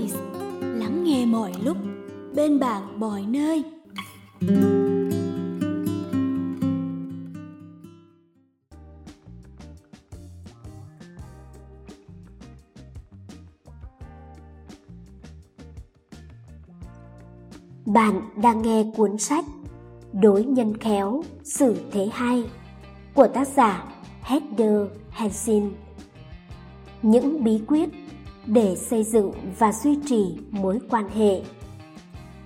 Voice lắng nghe mọi lúc. Bên bạn mọi nơi. Bạn đang nghe cuốn sách Đối nhân khéo, xử thế hay của tác giả Heather Hansen. Những bí quyết để xây dựng và duy trì mối quan hệ.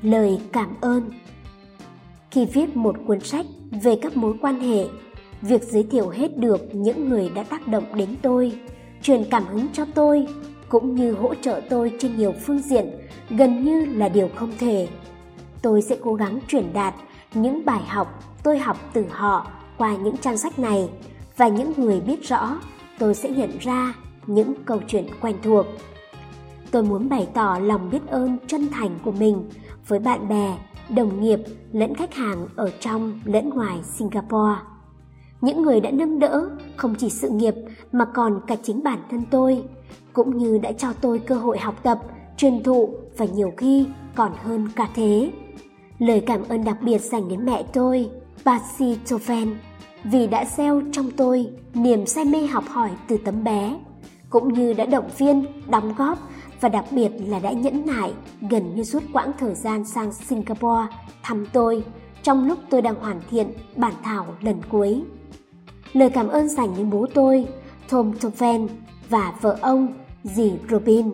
Lời cảm ơn Khi viết một cuốn sách về các mối quan hệ, việc giới thiệu hết được những người đã tác động đến tôi, truyền cảm hứng cho tôi cũng như hỗ trợ tôi trên nhiều phương diện gần như là điều không thể. Tôi sẽ cố gắng truyền đạt những bài học tôi học từ họ qua những trang sách này và những người biết rõ tôi sẽ nhận ra những câu chuyện quen thuộc. Tôi muốn bày tỏ lòng biết ơn chân thành của mình với bạn bè đồng nghiệp lẫn khách hàng ở trong lẫn ngoài singapore. Những người đã nâng đỡ không chỉ sự nghiệp mà còn cả chính bản thân tôi cũng như đã cho tôi cơ hội học tập truyền thụ và nhiều khi còn hơn cả thế. Lời cảm ơn đặc biệt dành đến mẹ tôi Basi Toven vì đã gieo trong tôi niềm say mê học hỏi từ tấm bé, cũng như đã động viên, đóng góp và đặc biệt là đã nhẫn nại gần như suốt quãng thời gian sang Singapore thăm tôi trong lúc tôi đang hoàn thiện bản thảo lần cuối. Lời cảm ơn dành đến bố tôi, Tom Toven và vợ ông, dì Robin,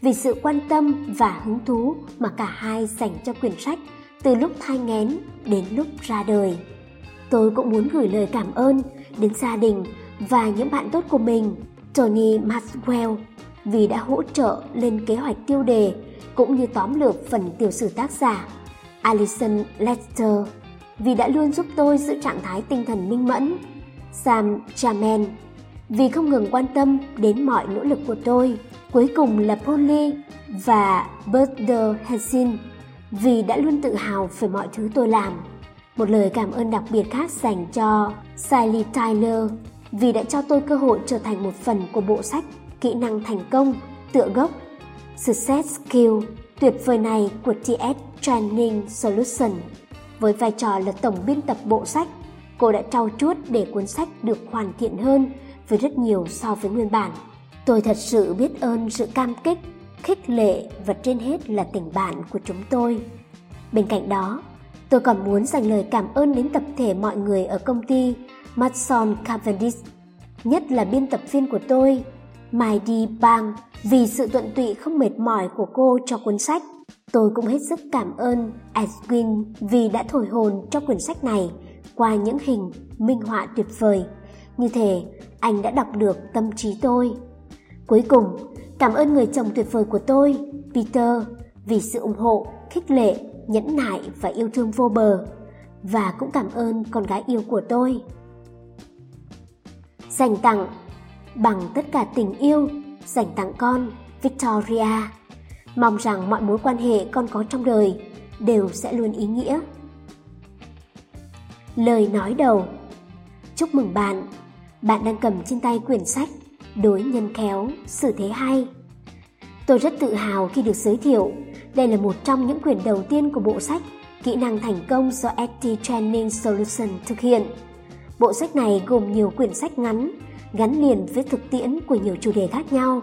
vì sự quan tâm và hứng thú mà cả hai dành cho quyển sách từ lúc thai nghén đến lúc ra đời. Tôi cũng muốn gửi lời cảm ơn đến gia đình và những bạn tốt của mình, Tony Maxwell, vì đã hỗ trợ lên kế hoạch tiêu đề cũng như tóm lược phần tiểu sử tác giả, Alison Lester, vì đã luôn giúp tôi giữ trạng thái tinh thần minh mẫn, Sam Chaman vì không ngừng quan tâm đến mọi nỗ lực của tôi. Cuối cùng là Polly và Bertha Hessin vì đã luôn tự hào về mọi thứ tôi làm. Một lời cảm ơn đặc biệt khác dành cho Sally Tyler vì đã cho tôi cơ hội trở thành một phần của bộ sách Kỹ năng thành công tựa gốc Success Skill tuyệt vời này của TS Training Solution. Với vai trò là tổng biên tập bộ sách, cô đã trau chuốt để cuốn sách được hoàn thiện hơn với rất nhiều so với nguyên bản. Tôi thật sự biết ơn sự cam kích, khích lệ và trên hết là tình bạn của chúng tôi. Bên cạnh đó, Tôi còn muốn dành lời cảm ơn đến tập thể mọi người ở công ty Matson Cavendish, nhất là biên tập viên của tôi, Maidi Bang, vì sự tuận tụy không mệt mỏi của cô cho cuốn sách. Tôi cũng hết sức cảm ơn Edwin vì đã thổi hồn cho quyển sách này qua những hình minh họa tuyệt vời. Như thế, anh đã đọc được tâm trí tôi. Cuối cùng, cảm ơn người chồng tuyệt vời của tôi, Peter, vì sự ủng hộ, khích lệ nhẫn nại và yêu thương vô bờ và cũng cảm ơn con gái yêu của tôi dành tặng bằng tất cả tình yêu, dành tặng con, victoria. Mong rằng mọi mối quan hệ con có trong đời đều sẽ luôn ý nghĩa. Lời nói đầu. Chúc mừng bạn. Bạn đang cầm trên tay quyển sách đối nhân khéo, xử thế hay. Tôi rất tự hào khi được giới thiệu. Đây là một trong những quyển đầu tiên của bộ sách Kỹ năng thành công do ST Training Solution thực hiện. Bộ sách này gồm nhiều quyển sách ngắn, gắn liền với thực tiễn của nhiều chủ đề khác nhau,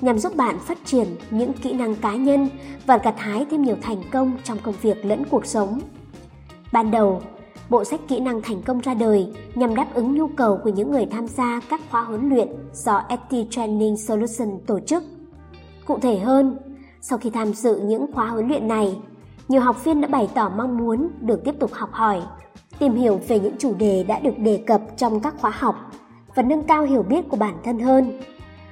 nhằm giúp bạn phát triển những kỹ năng cá nhân và gặt hái thêm nhiều thành công trong công việc lẫn cuộc sống. Ban đầu, bộ sách kỹ năng thành công ra đời nhằm đáp ứng nhu cầu của những người tham gia các khóa huấn luyện do ST Training Solution tổ chức. Cụ thể hơn, sau khi tham dự những khóa huấn luyện này, nhiều học viên đã bày tỏ mong muốn được tiếp tục học hỏi, tìm hiểu về những chủ đề đã được đề cập trong các khóa học và nâng cao hiểu biết của bản thân hơn.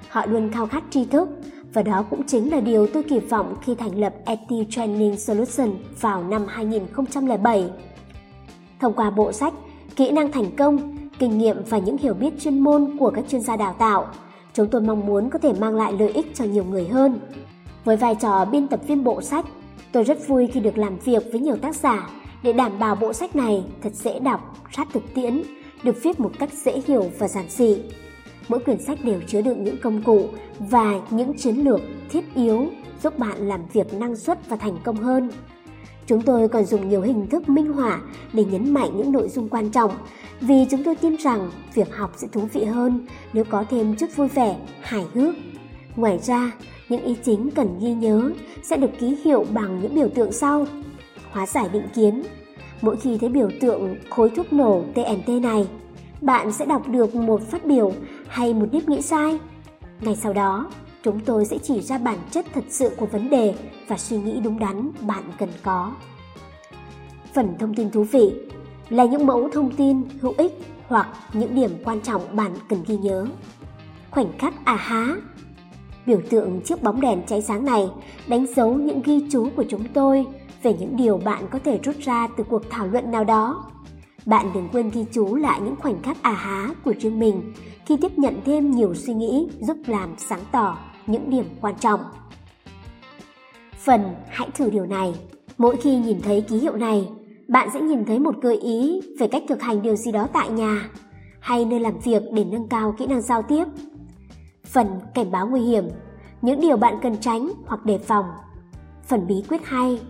Họ luôn khao khát tri thức và đó cũng chính là điều tôi kỳ vọng khi thành lập ET Training Solution vào năm 2007. Thông qua bộ sách Kỹ năng thành công, kinh nghiệm và những hiểu biết chuyên môn của các chuyên gia đào tạo, chúng tôi mong muốn có thể mang lại lợi ích cho nhiều người hơn. Với vai trò biên tập viên bộ sách, tôi rất vui khi được làm việc với nhiều tác giả để đảm bảo bộ sách này thật dễ đọc, sát thực tiễn, được viết một cách dễ hiểu và giản dị. mỗi quyển sách đều chứa đựng những công cụ và những chiến lược thiết yếu giúp bạn làm việc năng suất và thành công hơn. Chúng tôi còn dùng nhiều hình thức minh họa để nhấn mạnh những nội dung quan trọng vì chúng tôi tin rằng việc học sẽ thú vị hơn nếu có thêm chút vui vẻ, hài hước. Ngoài ra, những ý chính cần ghi nhớ sẽ được ký hiệu bằng những biểu tượng sau. Hóa giải định kiến Mỗi khi thấy biểu tượng khối thuốc nổ TNT này, bạn sẽ đọc được một phát biểu hay một nếp nghĩ sai. Ngay sau đó, chúng tôi sẽ chỉ ra bản chất thật sự của vấn đề và suy nghĩ đúng đắn bạn cần có. Phần thông tin thú vị là những mẫu thông tin hữu ích hoặc những điểm quan trọng bạn cần ghi nhớ. Khoảnh khắc à há Biểu tượng chiếc bóng đèn cháy sáng này đánh dấu những ghi chú của chúng tôi về những điều bạn có thể rút ra từ cuộc thảo luận nào đó. Bạn đừng quên ghi chú lại những khoảnh khắc à há của riêng mình khi tiếp nhận thêm nhiều suy nghĩ giúp làm sáng tỏ những điểm quan trọng. Phần hãy thử điều này. Mỗi khi nhìn thấy ký hiệu này, bạn sẽ nhìn thấy một gợi ý về cách thực hành điều gì đó tại nhà hay nơi làm việc để nâng cao kỹ năng giao tiếp. Phần cảnh báo nguy hiểm, những điều bạn cần tránh hoặc đề phòng. Phần bí quyết hay.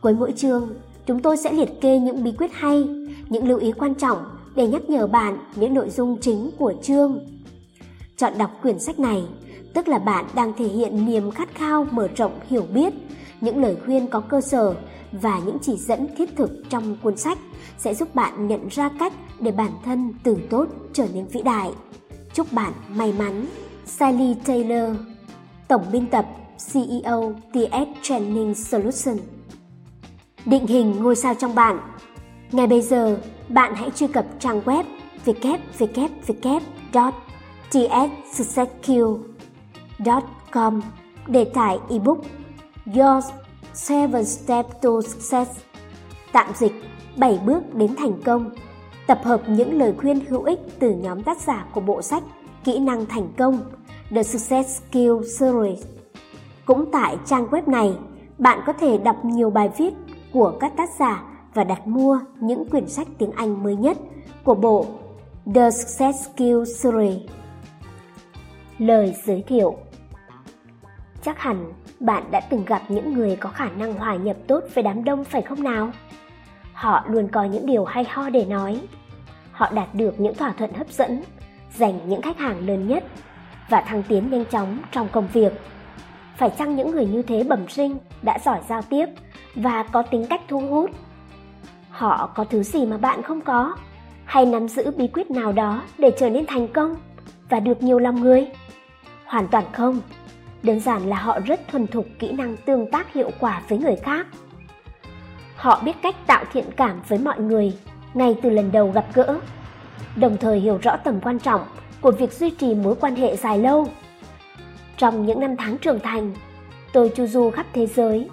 Cuối mỗi chương, chúng tôi sẽ liệt kê những bí quyết hay, những lưu ý quan trọng để nhắc nhở bạn những nội dung chính của chương. Chọn đọc quyển sách này, tức là bạn đang thể hiện niềm khát khao mở rộng hiểu biết, những lời khuyên có cơ sở và những chỉ dẫn thiết thực trong cuốn sách sẽ giúp bạn nhận ra cách để bản thân từ tốt trở nên vĩ đại. Chúc bạn may mắn. Sally Taylor, Tổng biên tập CEO TS Training Solution Định hình ngôi sao trong bạn Ngay bây giờ, bạn hãy truy cập trang web www.tssuccessq.com để tải ebook Your Seven Steps to Success. Tạm dịch 7 bước đến thành công. Tập hợp những lời khuyên hữu ích từ nhóm tác giả của bộ sách Kỹ năng thành công The Success Skill Series. Cũng tại trang web này, bạn có thể đọc nhiều bài viết của các tác giả và đặt mua những quyển sách tiếng Anh mới nhất của bộ The Success Skill Series. Lời giới thiệu Chắc hẳn bạn đã từng gặp những người có khả năng hòa nhập tốt với đám đông phải không nào? Họ luôn có những điều hay ho để nói. Họ đạt được những thỏa thuận hấp dẫn, giành những khách hàng lớn nhất và thăng tiến nhanh chóng trong công việc. Phải chăng những người như thế bẩm sinh đã giỏi giao tiếp và có tính cách thu hút? Họ có thứ gì mà bạn không có? Hay nắm giữ bí quyết nào đó để trở nên thành công và được nhiều lòng người? Hoàn toàn không. Đơn giản là họ rất thuần thục kỹ năng tương tác hiệu quả với người khác. Họ biết cách tạo thiện cảm với mọi người ngay từ lần đầu gặp gỡ, đồng thời hiểu rõ tầm quan trọng của việc duy trì mối quan hệ dài lâu. Trong những năm tháng trưởng thành, tôi chu du khắp thế giới,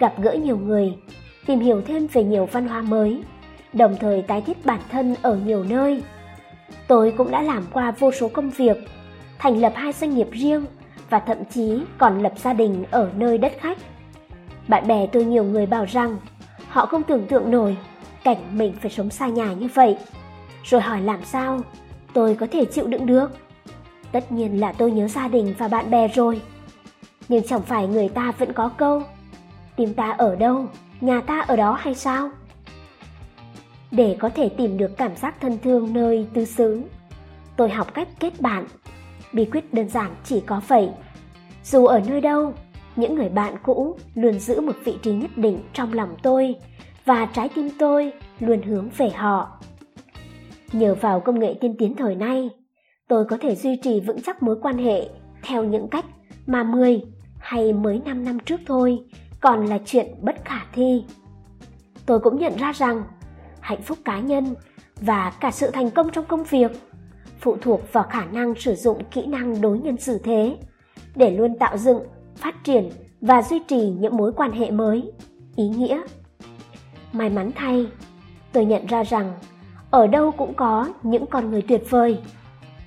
gặp gỡ nhiều người, tìm hiểu thêm về nhiều văn hóa mới, đồng thời tái thiết bản thân ở nhiều nơi. Tôi cũng đã làm qua vô số công việc, thành lập hai doanh nghiệp riêng và thậm chí còn lập gia đình ở nơi đất khách. Bạn bè tôi nhiều người bảo rằng họ không tưởng tượng nổi cảnh mình phải sống xa nhà như vậy. Rồi hỏi làm sao tôi có thể chịu đựng được. Tất nhiên là tôi nhớ gia đình và bạn bè rồi. Nhưng chẳng phải người ta vẫn có câu Tìm ta ở đâu, nhà ta ở đó hay sao? Để có thể tìm được cảm giác thân thương nơi tứ xứ, tôi học cách kết bạn. Bí quyết đơn giản chỉ có vậy. Dù ở nơi đâu, những người bạn cũ luôn giữ một vị trí nhất định trong lòng tôi và trái tim tôi luôn hướng về họ. Nhờ vào công nghệ tiên tiến thời nay, tôi có thể duy trì vững chắc mối quan hệ theo những cách mà 10 hay mới 5 năm trước thôi còn là chuyện bất khả thi. Tôi cũng nhận ra rằng hạnh phúc cá nhân và cả sự thành công trong công việc phụ thuộc vào khả năng sử dụng kỹ năng đối nhân xử thế để luôn tạo dựng, phát triển và duy trì những mối quan hệ mới, ý nghĩa. May mắn thay, tôi nhận ra rằng ở đâu cũng có những con người tuyệt vời.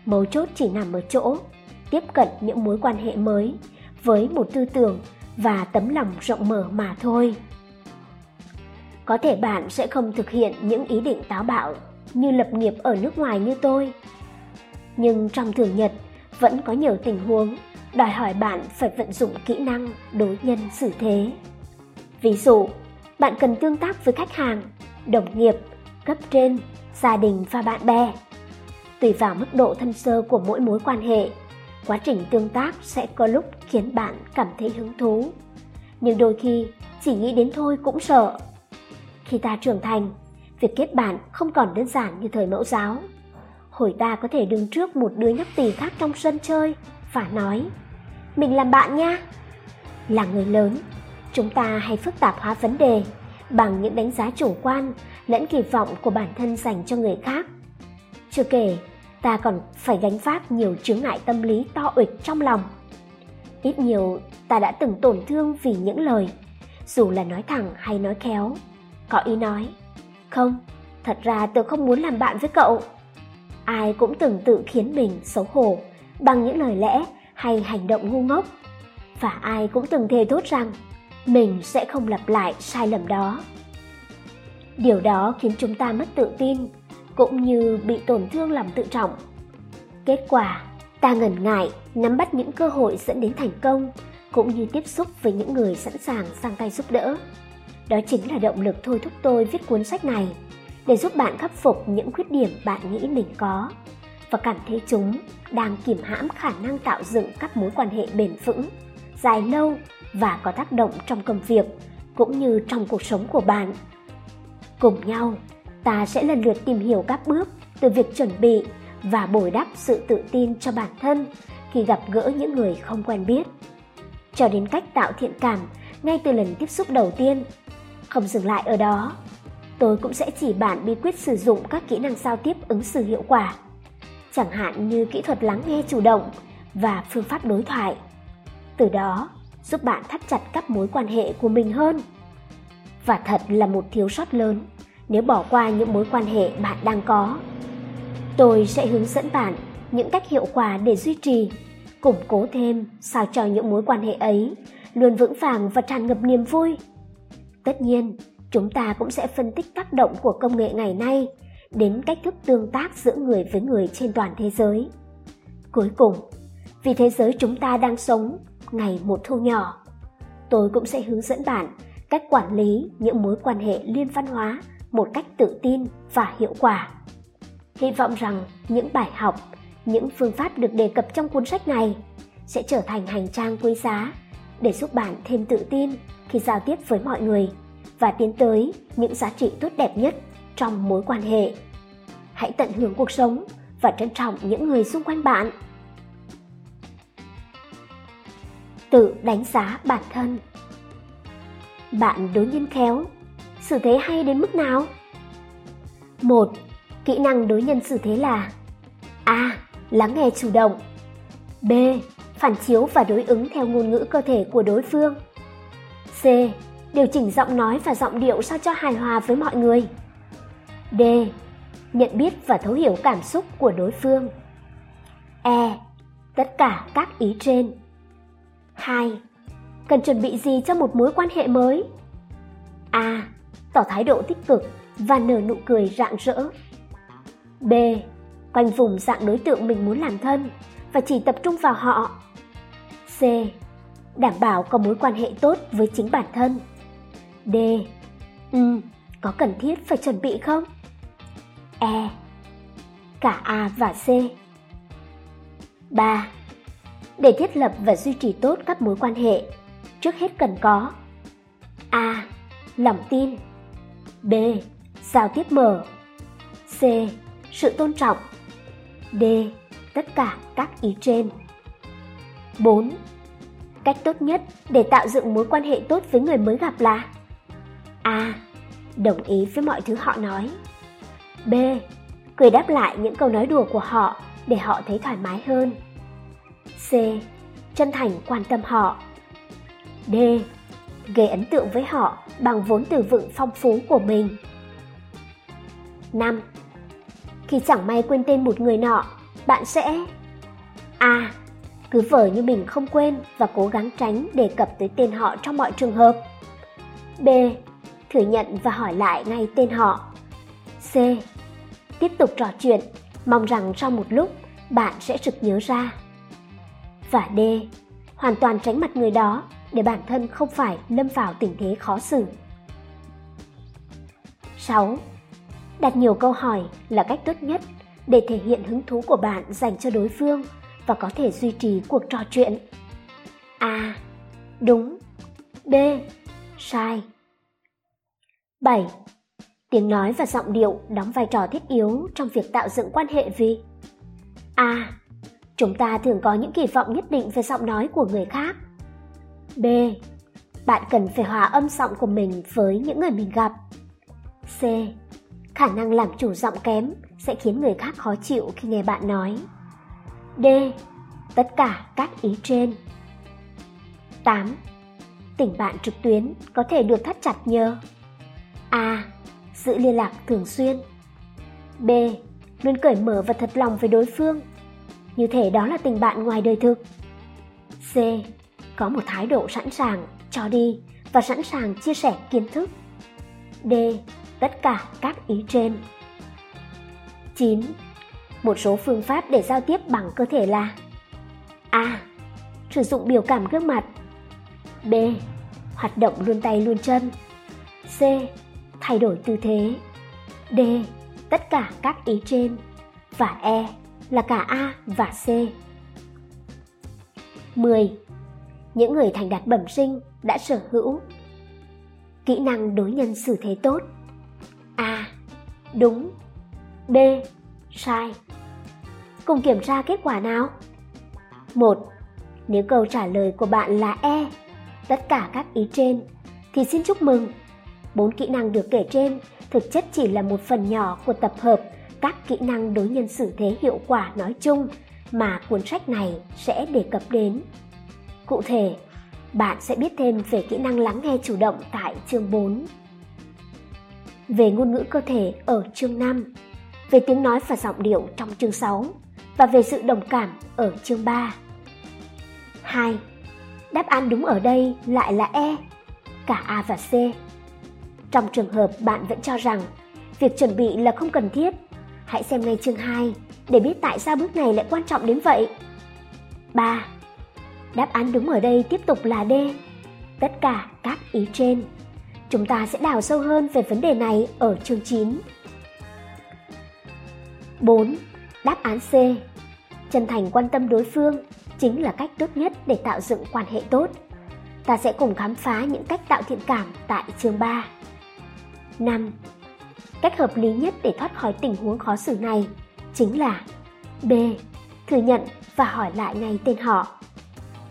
Mấu chốt chỉ nằm ở chỗ tiếp cận những mối quan hệ mới với một tư tưởng và tấm lòng rộng mở mà thôi. Có thể bạn sẽ không thực hiện những ý định táo bạo như lập nghiệp ở nước ngoài như tôi. Nhưng trong thường nhật vẫn có nhiều tình huống đòi hỏi bạn phải vận dụng kỹ năng đối nhân xử thế. Ví dụ, bạn cần tương tác với khách hàng, đồng nghiệp, cấp trên, gia đình và bạn bè. Tùy vào mức độ thân sơ của mỗi mối quan hệ, quá trình tương tác sẽ có lúc khiến bạn cảm thấy hứng thú. Nhưng đôi khi chỉ nghĩ đến thôi cũng sợ. Khi ta trưởng thành, việc kết bạn không còn đơn giản như thời mẫu giáo. Hồi ta có thể đứng trước một đứa nhóc tỳ khác trong sân chơi và nói Mình làm bạn nha. Là người lớn, chúng ta hay phức tạp hóa vấn đề bằng những đánh giá chủ quan lẫn kỳ vọng của bản thân dành cho người khác. Chưa kể, ta còn phải gánh vác nhiều chướng ngại tâm lý to ịch trong lòng. Ít nhiều ta đã từng tổn thương vì những lời, dù là nói thẳng hay nói khéo. Có ý nói, không, thật ra tôi không muốn làm bạn với cậu. Ai cũng từng tự khiến mình xấu hổ bằng những lời lẽ hay hành động ngu ngốc. Và ai cũng từng thề thốt rằng mình sẽ không lặp lại sai lầm đó. Điều đó khiến chúng ta mất tự tin, cũng như bị tổn thương lòng tự trọng. Kết quả, ta ngần ngại nắm bắt những cơ hội dẫn đến thành công, cũng như tiếp xúc với những người sẵn sàng sang tay giúp đỡ. Đó chính là động lực thôi thúc tôi viết cuốn sách này, để giúp bạn khắc phục những khuyết điểm bạn nghĩ mình có và cảm thấy chúng đang kiềm hãm khả năng tạo dựng các mối quan hệ bền vững, dài lâu và có tác động trong công việc cũng như trong cuộc sống của bạn. Cùng nhau, ta sẽ lần lượt tìm hiểu các bước từ việc chuẩn bị và bồi đắp sự tự tin cho bản thân khi gặp gỡ những người không quen biết, cho đến cách tạo thiện cảm ngay từ lần tiếp xúc đầu tiên. Không dừng lại ở đó, tôi cũng sẽ chỉ bạn bí quyết sử dụng các kỹ năng giao tiếp ứng xử hiệu quả, chẳng hạn như kỹ thuật lắng nghe chủ động và phương pháp đối thoại. Từ đó, giúp bạn thắt chặt các mối quan hệ của mình hơn. Và thật là một thiếu sót lớn nếu bỏ qua những mối quan hệ bạn đang có. Tôi sẽ hướng dẫn bạn những cách hiệu quả để duy trì, củng cố thêm sao cho những mối quan hệ ấy luôn vững vàng và tràn ngập niềm vui. Tất nhiên, chúng ta cũng sẽ phân tích tác động của công nghệ ngày nay đến cách thức tương tác giữa người với người trên toàn thế giới. Cuối cùng, vì thế giới chúng ta đang sống ngày một thu nhỏ. Tôi cũng sẽ hướng dẫn bạn cách quản lý những mối quan hệ liên văn hóa một cách tự tin và hiệu quả. Hy vọng rằng những bài học, những phương pháp được đề cập trong cuốn sách này sẽ trở thành hành trang quý giá để giúp bạn thêm tự tin khi giao tiếp với mọi người và tiến tới những giá trị tốt đẹp nhất trong mối quan hệ. Hãy tận hưởng cuộc sống và trân trọng những người xung quanh bạn. tự đánh giá bản thân bạn đối nhân khéo xử thế hay đến mức nào một, kỹ năng đối nhân xử thế là, a, lắng nghe chủ động b, phản chiếu và đối ứng theo ngôn ngữ cơ thể của đối phương c, điều chỉnh giọng nói và giọng điệu sao cho hài hòa với mọi người d, nhận biết và thấu hiểu cảm xúc của đối phương e tất cả các ý trên 2. Cần chuẩn bị gì cho một mối quan hệ mới? A. Tỏ thái độ tích cực và nở nụ cười rạng rỡ. B. Quanh vùng dạng đối tượng mình muốn làm thân và chỉ tập trung vào họ. C. Đảm bảo có mối quan hệ tốt với chính bản thân. D. Ừ, có cần thiết phải chuẩn bị không? E. Cả A và C. 3 để thiết lập và duy trì tốt các mối quan hệ trước hết cần có a lòng tin b giao tiếp mở c sự tôn trọng d tất cả các ý trên 4. Cách tốt nhất để tạo dựng mối quan hệ tốt với người mới gặp là A. Đồng ý với mọi thứ họ nói B. Cười đáp lại những câu nói đùa của họ để họ thấy thoải mái hơn C. Chân thành quan tâm họ D. Gây ấn tượng với họ bằng vốn từ vựng phong phú của mình 5. Khi chẳng may quên tên một người nọ, bạn sẽ A. Cứ vờ như mình không quên và cố gắng tránh đề cập tới tên họ trong mọi trường hợp. B. Thừa nhận và hỏi lại ngay tên họ. C. Tiếp tục trò chuyện, mong rằng sau một lúc bạn sẽ sực nhớ ra. Và D. Hoàn toàn tránh mặt người đó để bản thân không phải lâm vào tình thế khó xử. 6. Đặt nhiều câu hỏi là cách tốt nhất để thể hiện hứng thú của bạn dành cho đối phương và có thể duy trì cuộc trò chuyện. A. Đúng. B. Sai. 7. Tiếng nói và giọng điệu đóng vai trò thiết yếu trong việc tạo dựng quan hệ vì A. Chúng ta thường có những kỳ vọng nhất định về giọng nói của người khác. B. Bạn cần phải hòa âm giọng của mình với những người mình gặp. C. Khả năng làm chủ giọng kém sẽ khiến người khác khó chịu khi nghe bạn nói. D. Tất cả các ý trên. 8. Tình bạn trực tuyến có thể được thắt chặt nhờ A. Giữ liên lạc thường xuyên B. Luôn cởi mở và thật lòng với đối phương Như thể đó là tình bạn ngoài đời thực C. Có một thái độ sẵn sàng cho đi và sẵn sàng chia sẻ kiến thức D. Tất cả các ý trên 9. Một số phương pháp để giao tiếp bằng cơ thể là A. Sử dụng biểu cảm gương mặt B. Hoạt động luôn tay luôn chân C. Thay đổi tư thế D. Tất cả các ý trên Và E là cả A và C 10. Những người thành đạt bẩm sinh đã sở hữu Kỹ năng đối nhân xử thế tốt A. Đúng B. Sai Cùng kiểm tra kết quả nào Một, Nếu câu trả lời của bạn là E tất cả các ý trên thì xin chúc mừng. Bốn kỹ năng được kể trên thực chất chỉ là một phần nhỏ của tập hợp các kỹ năng đối nhân xử thế hiệu quả nói chung mà cuốn sách này sẽ đề cập đến. Cụ thể, bạn sẽ biết thêm về kỹ năng lắng nghe chủ động tại chương 4. Về ngôn ngữ cơ thể ở chương 5, về tiếng nói và giọng điệu trong chương 6 và về sự đồng cảm ở chương 3. 2 Đáp án đúng ở đây lại là E, cả A và C. Trong trường hợp bạn vẫn cho rằng việc chuẩn bị là không cần thiết, hãy xem ngay chương 2 để biết tại sao bước này lại quan trọng đến vậy. 3. Đáp án đúng ở đây tiếp tục là D, tất cả các ý trên. Chúng ta sẽ đào sâu hơn về vấn đề này ở chương 9. 4. Đáp án C. Chân thành quan tâm đối phương chính là cách tốt nhất để tạo dựng quan hệ tốt. Ta sẽ cùng khám phá những cách tạo thiện cảm tại chương 3. 5. Cách hợp lý nhất để thoát khỏi tình huống khó xử này chính là B. Thừa nhận và hỏi lại ngay tên họ.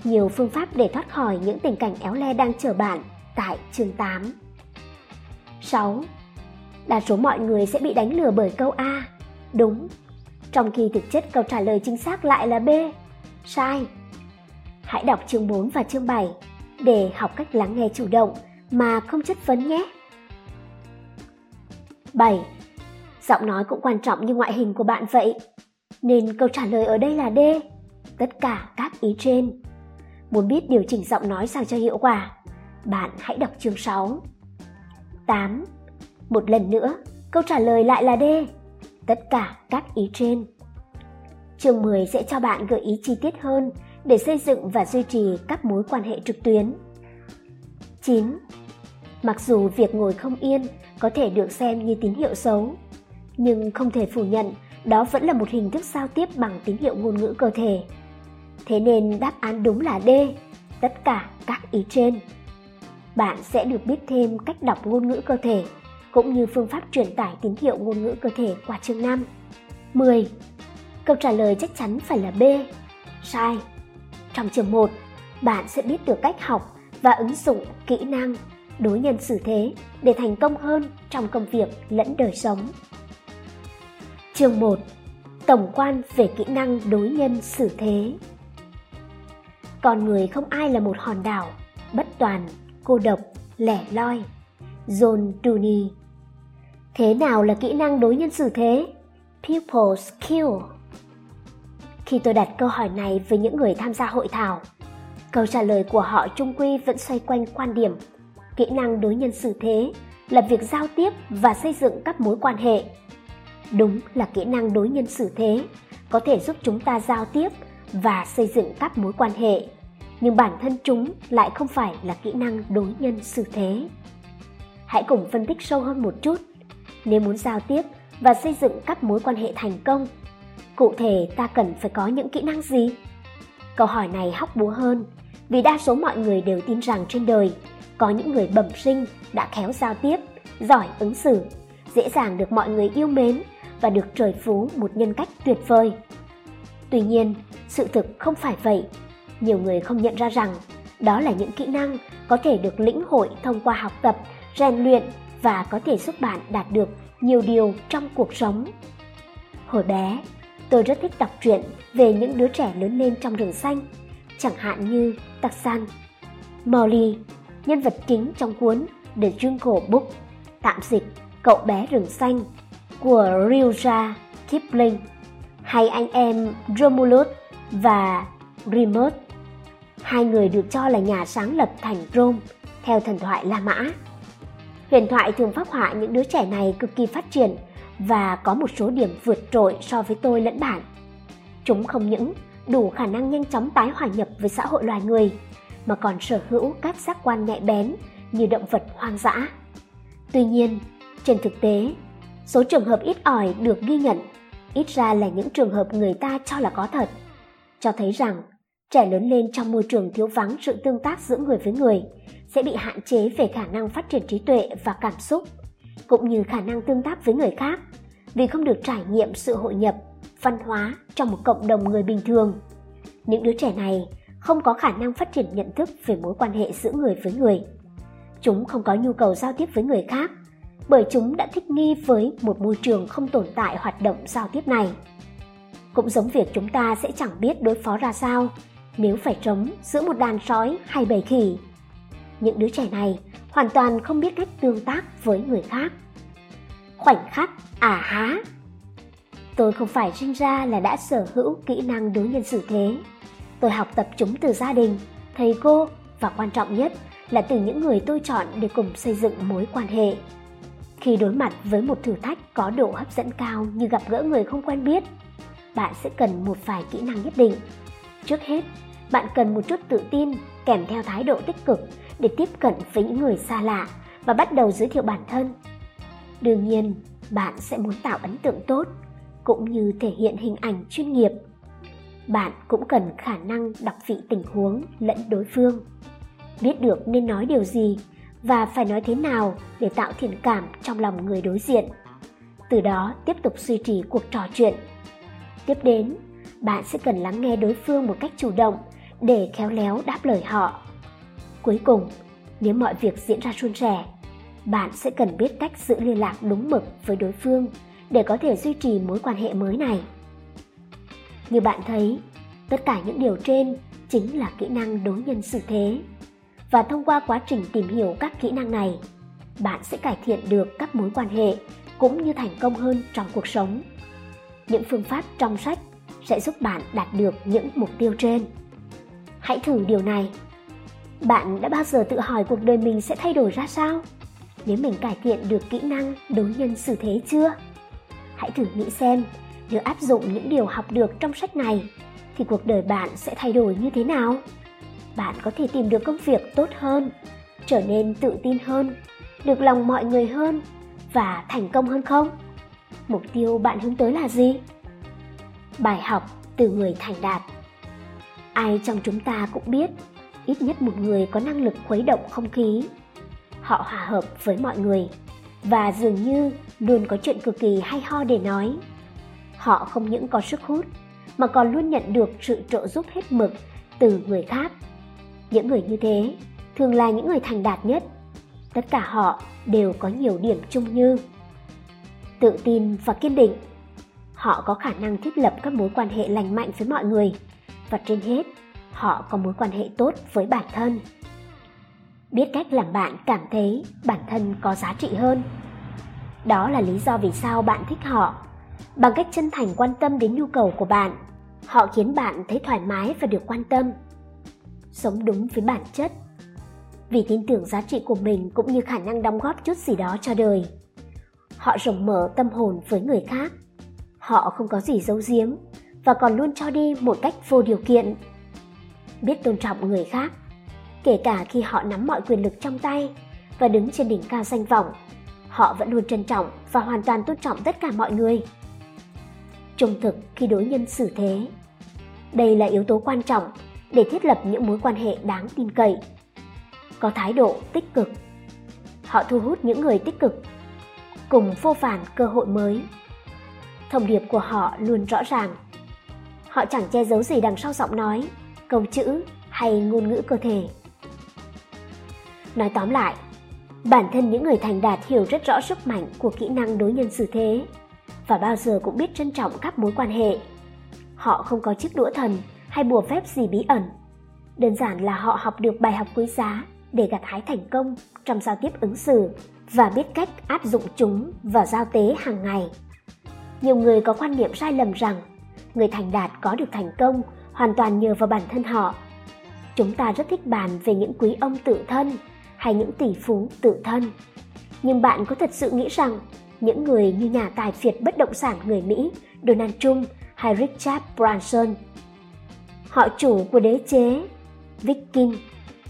Nhiều phương pháp để thoát khỏi những tình cảnh éo le đang chờ bạn tại chương 8. 6. Đa số mọi người sẽ bị đánh lừa bởi câu A. Đúng. Trong khi thực chất câu trả lời chính xác lại là B. Sai. Hãy đọc chương 4 và chương 7 để học cách lắng nghe chủ động mà không chất vấn nhé. 7. Giọng nói cũng quan trọng như ngoại hình của bạn vậy. Nên câu trả lời ở đây là D. Tất cả các ý trên. Muốn biết điều chỉnh giọng nói sao cho hiệu quả, bạn hãy đọc chương 6. 8. Một lần nữa, câu trả lời lại là D. Tất cả các ý trên. Chương 10 sẽ cho bạn gợi ý chi tiết hơn để xây dựng và duy trì các mối quan hệ trực tuyến. 9. Mặc dù việc ngồi không yên có thể được xem như tín hiệu xấu, nhưng không thể phủ nhận đó vẫn là một hình thức giao tiếp bằng tín hiệu ngôn ngữ cơ thể. Thế nên đáp án đúng là D, tất cả các ý trên. Bạn sẽ được biết thêm cách đọc ngôn ngữ cơ thể cũng như phương pháp truyền tải tín hiệu ngôn ngữ cơ thể qua chương 5. 10. Câu trả lời chắc chắn phải là B. Sai. Trong chương 1, bạn sẽ biết được cách học và ứng dụng kỹ năng đối nhân xử thế để thành công hơn trong công việc lẫn đời sống. Chương 1. Tổng quan về kỹ năng đối nhân xử thế. Con người không ai là một hòn đảo, bất toàn, cô độc, lẻ loi. John Dooney Thế nào là kỹ năng đối nhân xử thế? People skill khi tôi đặt câu hỏi này với những người tham gia hội thảo, câu trả lời của họ trung quy vẫn xoay quanh quan điểm kỹ năng đối nhân xử thế là việc giao tiếp và xây dựng các mối quan hệ. Đúng là kỹ năng đối nhân xử thế có thể giúp chúng ta giao tiếp và xây dựng các mối quan hệ. Nhưng bản thân chúng lại không phải là kỹ năng đối nhân xử thế. Hãy cùng phân tích sâu hơn một chút. Nếu muốn giao tiếp và xây dựng các mối quan hệ thành công, cụ thể ta cần phải có những kỹ năng gì? Câu hỏi này hóc búa hơn, vì đa số mọi người đều tin rằng trên đời, có những người bẩm sinh đã khéo giao tiếp, giỏi ứng xử, dễ dàng được mọi người yêu mến và được trời phú một nhân cách tuyệt vời tuy nhiên sự thực không phải vậy. Nhiều người không nhận ra rằng đó là những kỹ năng có thể được lĩnh hội thông qua học tập rèn luyện và có thể giúp bạn đạt được nhiều điều trong cuộc sống. Hồi bé tôi rất thích đọc truyện về những đứa trẻ lớn lên trong rừng xanh chẳng hạn như Tarzan, Molly, nhân vật chính trong cuốn The Jungle Book, tạm dịch Cậu bé rừng xanh của Ryuja Kipling, hay anh em Romulus và Remus. Hai người được cho là nhà sáng lập thành Rome theo thần thoại La Mã. Huyền thoại thường phát họa những đứa trẻ này cực kỳ phát triển và có một số điểm vượt trội so với tôi lẫn bạn. Chúng không những đủ khả năng nhanh chóng tái hòa nhập với xã hội loài người, mà còn sở hữu các giác quan nhạy bén như động vật hoang dã. Tuy nhiên, trên thực tế, số trường hợp ít ỏi được ghi nhận, ít ra là những trường hợp người ta cho là có thật, cho thấy rằng trẻ lớn lên trong môi trường thiếu vắng sự tương tác giữa người với người sẽ bị hạn chế về khả năng phát triển trí tuệ và cảm xúc, cũng như khả năng tương tác với người khác, vì không được trải nghiệm sự hội nhập văn hóa trong một cộng đồng người bình thường. Những đứa trẻ này không có khả năng phát triển nhận thức về mối quan hệ giữa người với người. Chúng không có nhu cầu giao tiếp với người khác bởi chúng đã thích nghi với một môi trường không tồn tại hoạt động giao tiếp này. Cũng giống việc chúng ta sẽ chẳng biết đối phó ra sao nếu phải trống giữa một đàn sói hay bầy khỉ. Những đứa trẻ này hoàn toàn không biết cách tương tác với người khác. Khoảnh khắc à há Tôi không phải sinh ra là đã sở hữu kỹ năng đối nhân xử thế. Tôi học tập chúng từ gia đình, thầy cô và quan trọng nhất là từ những người tôi chọn để cùng xây dựng mối quan hệ. Khi đối mặt với một thử thách có độ hấp dẫn cao như gặp gỡ người không quen biết, bạn sẽ cần một vài kỹ năng nhất định. Trước hết, bạn cần một chút tự tin kèm theo thái độ tích cực để tiếp cận với những người xa lạ và bắt đầu giới thiệu bản thân. Đương nhiên, bạn sẽ muốn tạo ấn tượng tốt cũng như thể hiện hình ảnh chuyên nghiệp bạn cũng cần khả năng đọc vị tình huống lẫn đối phương biết được nên nói điều gì và phải nói thế nào để tạo thiện cảm trong lòng người đối diện? Từ đó tiếp tục duy trì cuộc trò chuyện. Tiếp đến, bạn sẽ cần lắng nghe đối phương một cách chủ động để khéo léo đáp lời họ. Cuối cùng, nếu mọi việc diễn ra suôn sẻ, bạn sẽ cần biết cách giữ liên lạc đúng mực với đối phương để có thể duy trì mối quan hệ mới này. Như bạn thấy, tất cả những điều trên chính là kỹ năng đối nhân xử thế và thông qua quá trình tìm hiểu các kỹ năng này, bạn sẽ cải thiện được các mối quan hệ cũng như thành công hơn trong cuộc sống. Những phương pháp trong sách sẽ giúp bạn đạt được những mục tiêu trên. Hãy thử điều này. Bạn đã bao giờ tự hỏi cuộc đời mình sẽ thay đổi ra sao? Nếu mình cải thiện được kỹ năng đối nhân xử thế chưa? Hãy thử nghĩ xem, nếu áp dụng những điều học được trong sách này, thì cuộc đời bạn sẽ thay đổi như thế nào? Bạn có thể tìm được công việc tốt hơn trở nên tự tin hơn được lòng mọi người hơn và thành công hơn không mục tiêu bạn hướng tới là gì bài học từ người thành đạt ai trong chúng ta cũng biết ít nhất một người có năng lực khuấy động không khí họ hòa hợp với mọi người và dường như luôn có chuyện cực kỳ hay ho để nói. Họ không những có sức hút, mà còn luôn nhận được sự trợ giúp hết mực từ người khác. Những người như thế thường là những người thành đạt nhất. Tất cả họ đều có nhiều điểm chung như tự tin và kiên định. Họ có khả năng thiết lập các mối quan hệ lành mạnh với mọi người và trên hết, họ có mối quan hệ tốt với bản thân biết cách làm bạn cảm thấy bản thân có giá trị hơn đó là lý do vì sao bạn thích họ bằng cách chân thành quan tâm đến nhu cầu của bạn họ khiến bạn thấy thoải mái và được quan tâm sống đúng với bản chất vì tin tưởng giá trị của mình cũng như khả năng đóng góp chút gì đó cho đời họ rộng mở tâm hồn với người khác họ không có gì giấu giếm và còn luôn cho đi một cách vô điều kiện. Biết tôn trọng người khác, kể cả khi họ nắm mọi quyền lực trong tay và đứng trên đỉnh cao danh vọng, họ vẫn luôn trân trọng và hoàn toàn tôn trọng tất cả mọi người. Trung thực khi đối nhân xử thế. Đây là yếu tố quan trọng để thiết lập những mối quan hệ đáng tin cậy. Có thái độ tích cực. Họ thu hút những người tích cực, cùng vô vàn cơ hội mới. Thông điệp của họ luôn rõ ràng. Họ chẳng che giấu gì đằng sau giọng nói, câu chữ hay ngôn ngữ cơ thể. Nói tóm lại, bản thân những người thành đạt hiểu rất rõ sức mạnh của kỹ năng đối nhân xử thế và bao giờ cũng biết trân trọng các mối quan hệ. Họ không có chiếc đũa thần hay bùa phép gì bí ẩn. Đơn giản là họ học được bài học quý giá để gặt hái thành công trong giao tiếp ứng xử và biết cách áp dụng chúng vào giao tế hàng ngày. Nhiều người có quan niệm sai lầm rằng người thành đạt có được thành công hoàn toàn nhờ vào bản thân họ. Chúng ta rất thích bàn về những quý ông tự thân hay những tỷ phú tự thân. Nhưng bạn có thật sự nghĩ rằng những người như nhà tài phiệt bất động sản người Mỹ Donald Trump hay Richard Branson, họ chủ của đế chế Viking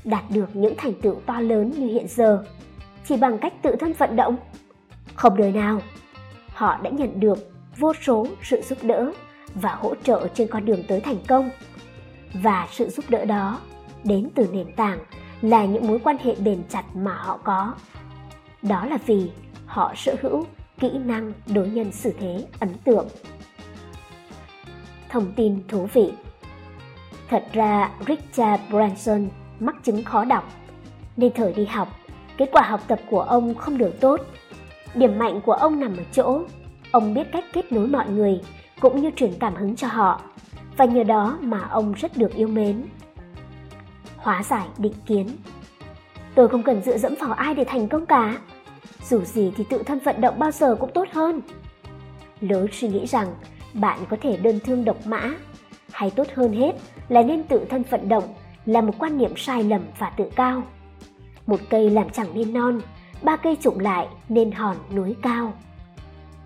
đạt được những thành tựu to lớn như hiện giờ chỉ bằng cách tự thân vận động? Không đời nào. Họ đã nhận được vô số sự giúp đỡ và hỗ trợ trên con đường tới thành công. Và sự giúp đỡ đó đến từ nền tảng là những mối quan hệ bền chặt mà họ có. Đó là vì họ sở hữu kỹ năng đối nhân xử thế ấn tượng. Thông tin thú vị Thật ra Richard Branson mắc chứng khó đọc, nên thời đi học, kết quả học tập của ông không được tốt. Điểm mạnh của ông nằm ở chỗ, ông biết cách kết nối mọi người cũng như truyền cảm hứng cho họ, và nhờ đó mà ông rất được yêu mến. Hóa giải định kiến Tôi không cần dựa dẫm vào ai để thành công cả. Dù gì thì tự thân vận động bao giờ cũng tốt hơn. Lớ suy nghĩ rằng bạn có thể đơn thương độc mã, hay tốt hơn hết là nên tự thân vận động là một quan niệm sai lầm và tự cao. Một cây làm chẳng nên non, ba cây trụng lại nên hòn núi cao.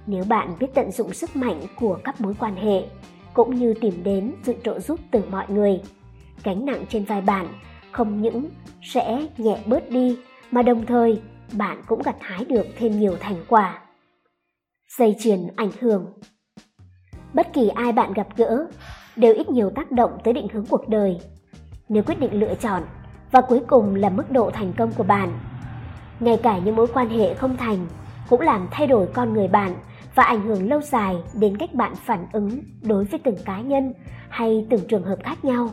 Nếu bạn biết tận dụng sức mạnh của các mối quan hệ, cũng như tìm đến sự trợ giúp từ mọi người, gánh nặng trên vai bạn không những sẽ nhẹ bớt đi mà đồng thời bạn cũng gặt hái được thêm nhiều thành quả. Dây chuyền ảnh hưởng Bất kỳ ai bạn gặp gỡ đều ít nhiều tác động tới định hướng cuộc đời nếu quyết định lựa chọn, và cuối cùng là mức độ thành công của bạn. Ngay cả những mối quan hệ không thành cũng làm thay đổi con người bạn và ảnh hưởng lâu dài đến cách bạn phản ứng đối với từng cá nhân hay từng trường hợp khác nhau.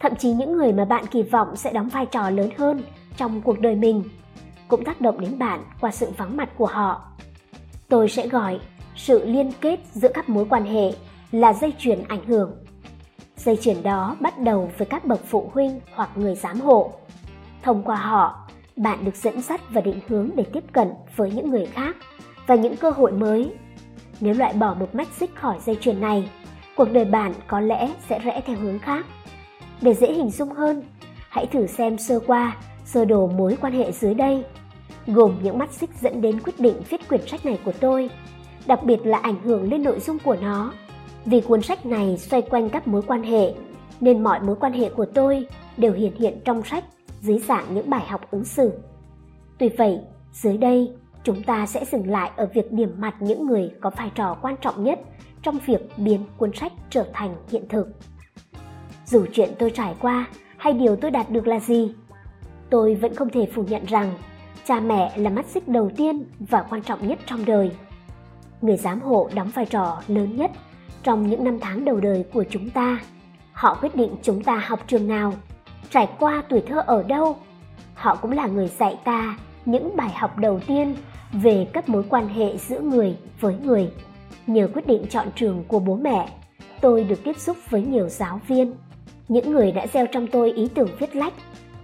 Thậm chí những người mà bạn kỳ vọng sẽ đóng vai trò lớn hơn trong cuộc đời mình cũng tác động đến bạn qua sự vắng mặt của họ. Tôi sẽ gọi sự liên kết giữa các mối quan hệ là dây chuyền ảnh hưởng Dây chuyền đó bắt đầu với các bậc phụ huynh hoặc người giám hộ. Thông qua họ, bạn được dẫn dắt và định hướng để tiếp cận với những người khác và những cơ hội mới. Nếu loại bỏ một mắt xích khỏi dây chuyền này, cuộc đời bạn có lẽ sẽ rẽ theo hướng khác. Để dễ hình dung hơn, hãy thử xem sơ qua sơ đồ mối quan hệ dưới đây, gồm những mắt xích dẫn đến quyết định viết quyển sách này của tôi, đặc biệt là ảnh hưởng lên nội dung của nó vì cuốn sách này xoay quanh các mối quan hệ, nên mọi mối quan hệ của tôi đều hiện hiện trong sách dưới dạng những bài học ứng xử. Tuy vậy, dưới đây chúng ta sẽ dừng lại ở việc điểm mặt những người có vai trò quan trọng nhất trong việc biến cuốn sách trở thành hiện thực. Dù chuyện tôi trải qua hay điều tôi đạt được là gì, tôi vẫn không thể phủ nhận rằng cha mẹ là mắt xích đầu tiên và quan trọng nhất trong đời. Người giám hộ đóng vai trò lớn nhất trong những năm tháng đầu đời của chúng ta. Họ quyết định chúng ta học trường nào, trải qua tuổi thơ ở đâu. Họ cũng là người dạy ta những bài học đầu tiên về các mối quan hệ giữa người với người. Nhờ quyết định chọn trường của bố mẹ, tôi được tiếp xúc với nhiều giáo viên. Những người đã gieo trong tôi ý tưởng viết lách,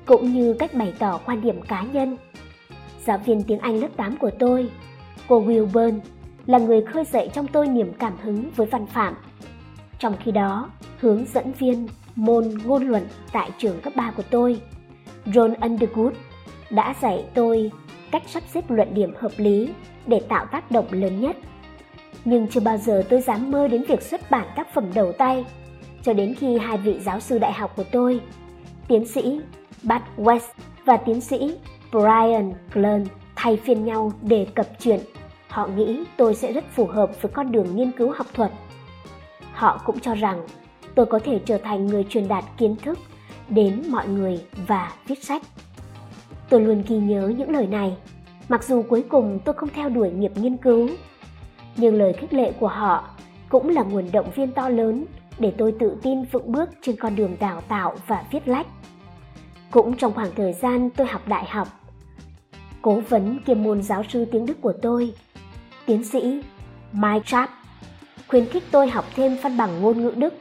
cũng như cách bày tỏ quan điểm cá nhân. Giáo viên tiếng anh lớp 8 của tôi, cô wilburn là người khơi dậy trong tôi niềm cảm hứng với văn phạm. Trong khi đó, hướng dẫn viên môn ngôn luận tại trường cấp 3 của tôi, John Underwood, đã dạy tôi cách sắp xếp luận điểm hợp lý để tạo tác động lớn nhất. Nhưng chưa bao giờ tôi dám mơ đến việc xuất bản tác phẩm đầu tay, cho đến khi hai vị giáo sư đại học của tôi, tiến sĩ Bud West và tiến sĩ Brian Glenn thay phiên nhau đề cập chuyện họ nghĩ tôi sẽ rất phù hợp với con đường nghiên cứu học thuật. Họ cũng cho rằng tôi có thể trở thành người truyền đạt kiến thức đến mọi người và viết sách. Tôi luôn ghi nhớ những lời này, mặc dù cuối cùng tôi không theo đuổi nghiệp nghiên cứu. Nhưng lời khích lệ của họ cũng là nguồn động viên to lớn để tôi tự tin vững bước trên con đường đào tạo và viết lách. Cũng trong khoảng thời gian tôi học đại học, cố vấn kiêm môn giáo sư tiếng Đức của tôi, tiến sĩ Mike Trapp, khuyến khích tôi học thêm văn bằng ngôn ngữ Đức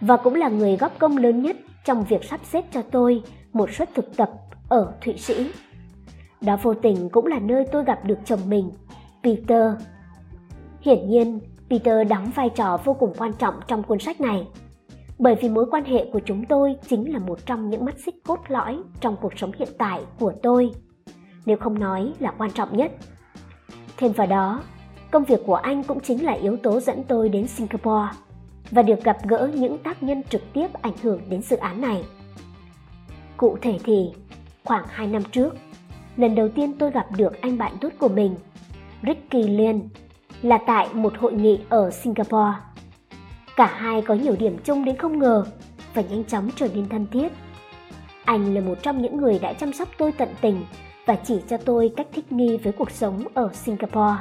và cũng là người góp công lớn nhất trong việc sắp xếp cho tôi một suất thực tập ở Thụy Sĩ. Đó vô tình cũng là nơi tôi gặp được chồng mình, Peter. Hiển nhiên, Peter đóng vai trò vô cùng quan trọng trong cuốn sách này, bởi vì mối quan hệ của chúng tôi chính là một trong những mắt xích cốt lõi trong cuộc sống hiện tại của tôi, nếu không nói là quan trọng nhất. Thêm vào đó, công việc của anh cũng chính là yếu tố dẫn tôi đến Singapore và được gặp gỡ những tác nhân trực tiếp ảnh hưởng đến dự án này. Cụ thể thì, khoảng 2 năm trước, lần đầu tiên tôi gặp được anh bạn tốt của mình, Ricky Liên, là tại một hội nghị ở Singapore. Cả hai có nhiều điểm chung đến không ngờ và nhanh chóng trở nên thân thiết. Anh là một trong những người đã chăm sóc tôi tận tình và chỉ cho tôi cách thích nghi với cuộc sống ở Singapore.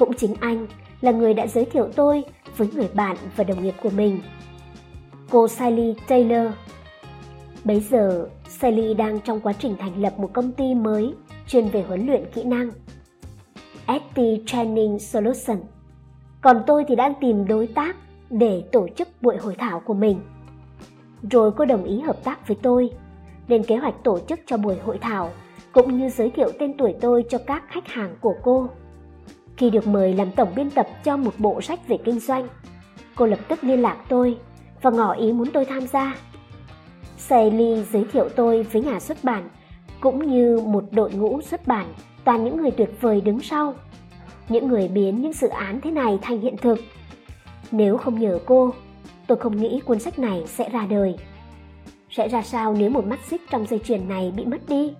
Cũng chính anh là người đã giới thiệu tôi với người bạn và đồng nghiệp của mình. Cô Sally Taylor. Bấy giờ, Sally đang trong quá trình thành lập một công ty mới chuyên về huấn luyện kỹ năng. ST Training Solution. Còn tôi thì đang tìm đối tác để tổ chức buổi hội thảo của mình. Rồi cô đồng ý hợp tác với tôi, lên kế hoạch tổ chức cho buổi hội thảo cũng như giới thiệu tên tuổi tôi cho các khách hàng của cô. Khi được mời làm tổng biên tập cho một bộ sách về kinh doanh, cô lập tức liên lạc tôi và ngỏ ý muốn tôi tham gia. Sally giới thiệu tôi với nhà xuất bản cũng như một đội ngũ xuất bản toàn những người tuyệt vời đứng sau. Những người biến những dự án thế này thành hiện thực. Nếu không nhờ cô, tôi không nghĩ cuốn sách này sẽ ra đời. Sẽ ra sao nếu một mắt xích trong dây chuyền này bị mất đi?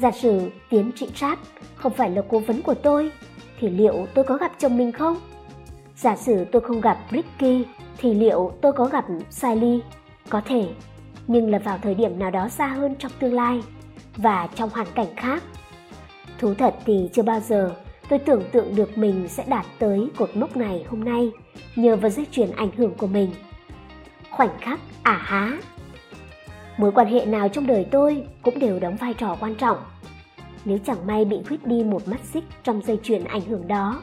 Giả sử tiến Trị Chad không phải là cố vấn của tôi, thì liệu tôi có gặp chồng mình không? Giả sử tôi không gặp Ricky, thì liệu tôi có gặp Sally? Có thể, nhưng là vào thời điểm nào đó xa hơn trong tương lai và trong hoàn cảnh khác. Thú thật thì chưa bao giờ tôi tưởng tượng được mình sẽ đạt tới cột mốc này hôm nay nhờ vào dây chuyền ảnh hưởng của mình. Khoảnh khắc ả à há. Mối quan hệ nào trong đời tôi cũng đều đóng vai trò quan trọng nếu chẳng may bị khuyết đi một mắt xích trong dây chuyền ảnh hưởng đó.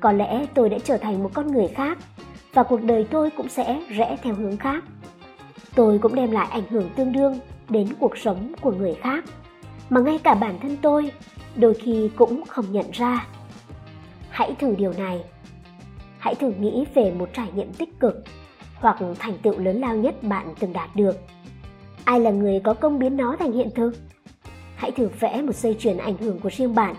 Có lẽ tôi đã trở thành một con người khác và cuộc đời tôi cũng sẽ rẽ theo hướng khác. Tôi cũng đem lại ảnh hưởng tương đương đến cuộc sống của người khác, mà ngay cả bản thân tôi đôi khi cũng không nhận ra. Hãy thử điều này. Hãy thử nghĩ về một trải nghiệm tích cực hoặc thành tựu lớn lao nhất bạn từng đạt được. Ai là người có công biến nó thành hiện thực? Hãy thử vẽ một dây chuyền ảnh hưởng của riêng bạn.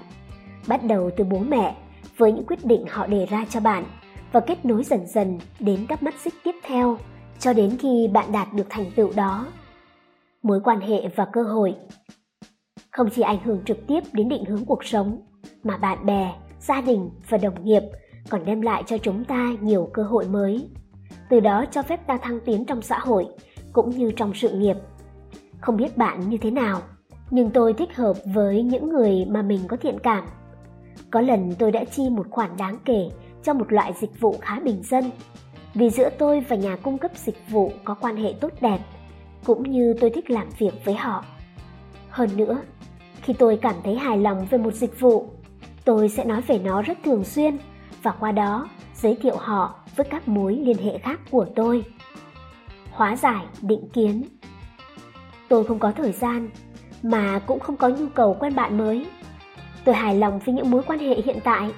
Bắt đầu từ bố mẹ với những quyết định họ đề ra cho bạn và kết nối dần dần đến các mắt xích tiếp theo cho đến khi bạn đạt được thành tựu đó. Mối quan hệ và cơ hội không chỉ ảnh hưởng trực tiếp đến định hướng cuộc sống mà bạn bè, gia đình và đồng nghiệp còn đem lại cho chúng ta nhiều cơ hội mới. Từ đó cho phép ta thăng tiến trong xã hội cũng như trong sự nghiệp. Không biết bạn như thế nào, nhưng tôi thích hợp với những người mà mình có thiện cảm. Có lần tôi đã chi một khoản đáng kể cho một loại dịch vụ khá bình dân, vì giữa tôi và nhà cung cấp dịch vụ có quan hệ tốt đẹp, cũng như tôi thích làm việc với họ. Hơn nữa, khi tôi cảm thấy hài lòng về một dịch vụ, tôi sẽ nói về nó rất thường xuyên và qua đó giới thiệu họ với các mối liên hệ khác của tôi. Hóa giải định kiến Tôi không có thời gian mà cũng không có nhu cầu quen bạn mới. Tôi hài lòng với những mối quan hệ hiện tại.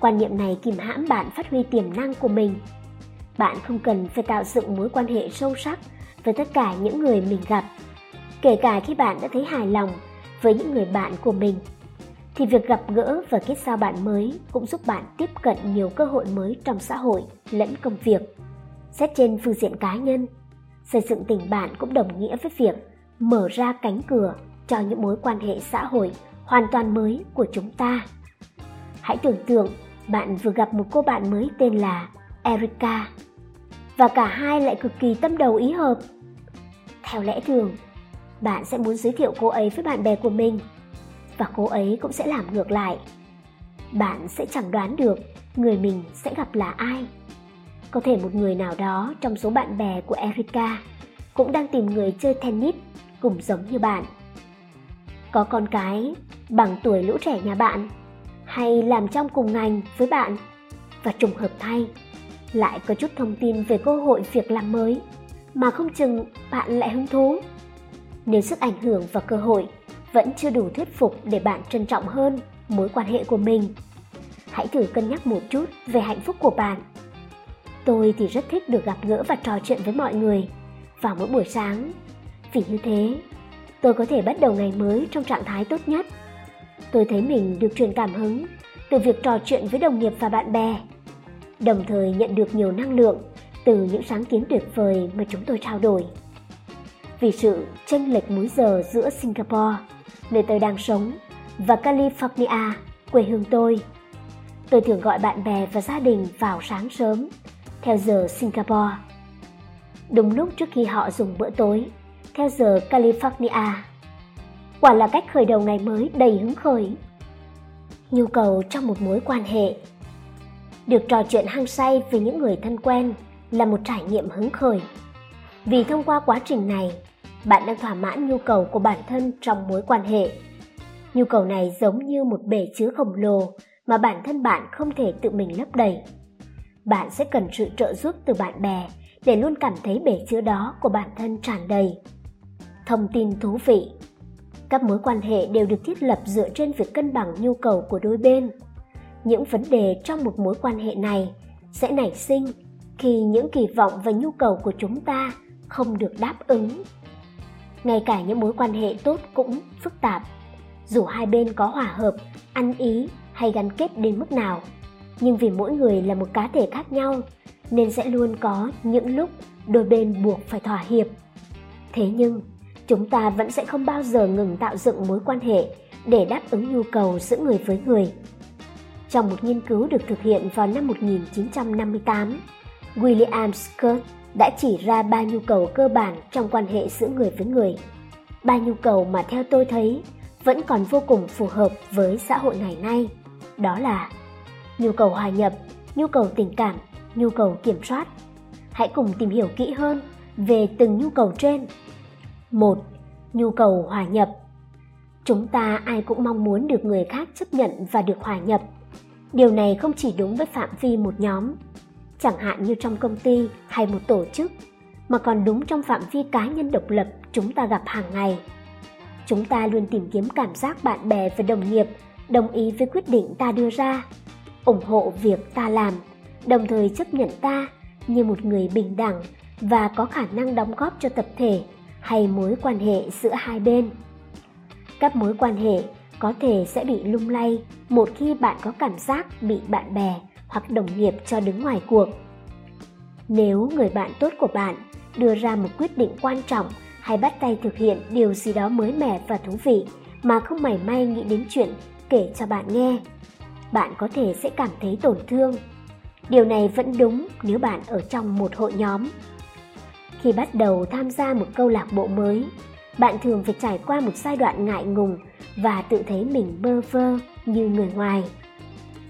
Quan niệm này kìm hãm bạn phát huy tiềm năng của mình. Bạn không cần phải tạo dựng mối quan hệ sâu sắc với tất cả những người mình gặp, kể cả khi bạn đã thấy hài lòng với những người bạn của mình. thì việc gặp gỡ và kết giao bạn mới cũng giúp bạn tiếp cận nhiều cơ hội mới trong xã hội lẫn công việc. Xét trên phương diện cá nhân, xây dựng tình bạn cũng đồng nghĩa với việc mở ra cánh cửa cho những mối quan hệ xã hội hoàn toàn mới của chúng ta. Hãy tưởng tượng bạn vừa gặp một cô bạn mới tên là Erica và cả hai lại cực kỳ tâm đầu ý hợp. Theo lẽ thường, bạn sẽ muốn giới thiệu cô ấy với bạn bè của mình và cô ấy cũng sẽ làm ngược lại. Bạn sẽ chẳng đoán được người mình sẽ gặp là ai. Có thể một người nào đó trong số bạn bè của Erica cũng đang tìm người chơi tennis cũng giống như bạn. Có con cái bằng tuổi lũ trẻ nhà bạn hay làm trong cùng ngành với bạn và trùng hợp thay lại có chút thông tin về cơ hội việc làm mới mà không chừng bạn lại hứng thú. Nếu sức ảnh hưởng và cơ hội vẫn chưa đủ thuyết phục để bạn trân trọng hơn mối quan hệ của mình, hãy thử cân nhắc một chút về hạnh phúc của bạn. Tôi thì rất thích được gặp gỡ và trò chuyện với mọi người vào mỗi buổi sáng. Vì như thế, tôi có thể bắt đầu ngày mới trong trạng thái tốt nhất. Tôi thấy mình được truyền cảm hứng từ việc trò chuyện với đồng nghiệp và bạn bè, đồng thời nhận được nhiều năng lượng từ những sáng kiến tuyệt vời mà chúng tôi trao đổi. Vì sự chênh lệch múi giờ giữa Singapore, nơi tôi đang sống, và California, quê hương tôi, tôi thường gọi bạn bè và gia đình vào sáng sớm, theo giờ Singapore. Đúng lúc trước khi họ dùng bữa tối, theo giờ California. Quả là cách khởi đầu ngày mới đầy hứng khởi. Nhu cầu trong một mối quan hệ Được trò chuyện hăng say với những người thân quen là một trải nghiệm hứng khởi. Vì thông qua quá trình này, bạn đang thỏa mãn nhu cầu của bản thân trong mối quan hệ. Nhu cầu này giống như một bể chứa khổng lồ mà bản thân bạn không thể tự mình lấp đầy. Bạn sẽ cần sự trợ giúp từ bạn bè để luôn cảm thấy bể chứa đó của bản thân tràn đầy. Thông tin thú vị Các mối quan hệ đều được thiết lập dựa trên việc cân bằng nhu cầu của đôi bên. Những vấn đề trong một mối quan hệ này sẽ nảy sinh khi những kỳ vọng và nhu cầu của chúng ta không được đáp ứng. Ngay cả những mối quan hệ tốt cũng phức tạp. Dù hai bên có hòa hợp, ăn ý hay gắn kết đến mức nào, nhưng vì mỗi người là một cá thể khác nhau nên sẽ luôn có những lúc đôi bên buộc phải thỏa hiệp. Thế nhưng, chúng ta vẫn sẽ không bao giờ ngừng tạo dựng mối quan hệ để đáp ứng nhu cầu giữa người với người. Trong một nghiên cứu được thực hiện vào năm 1958, William Scott đã chỉ ra ba nhu cầu cơ bản trong quan hệ giữa người với người. Ba nhu cầu mà theo tôi thấy vẫn còn vô cùng phù hợp với xã hội ngày nay. Đó là nhu cầu hòa nhập, nhu cầu tình cảm, nhu cầu kiểm soát. Hãy cùng tìm hiểu kỹ hơn về từng nhu cầu trên. Một, Nhu cầu hòa nhập. Chúng ta ai cũng mong muốn được người khác chấp nhận và được hòa nhập. Điều này không chỉ đúng với phạm vi một nhóm chẳng hạn như trong công ty hay một tổ chức, mà còn đúng trong phạm vi cá nhân độc lập chúng ta gặp hàng ngày. Chúng ta luôn tìm kiếm cảm giác bạn bè và đồng nghiệp đồng ý với quyết định ta đưa ra, ủng hộ việc ta làm, đồng thời chấp nhận ta như một người bình đẳng và có khả năng đóng góp cho tập thể hay mối quan hệ giữa hai bên. Các mối quan hệ có thể sẽ bị lung lay một khi bạn có cảm giác bị bạn bè hoặc đồng nghiệp cho đứng ngoài cuộc. Nếu người bạn tốt của bạn đưa ra một quyết định quan trọng hay bắt tay thực hiện điều gì đó mới mẻ và thú vị mà không mảy may nghĩ đến chuyện kể cho bạn nghe, bạn có thể sẽ cảm thấy tổn thương. Điều này vẫn đúng nếu bạn ở trong một hội nhóm. Khi bắt đầu tham gia một câu lạc bộ mới, bạn thường phải trải qua một giai đoạn ngại ngùng và tự thấy mình bơ vơ như người ngoài.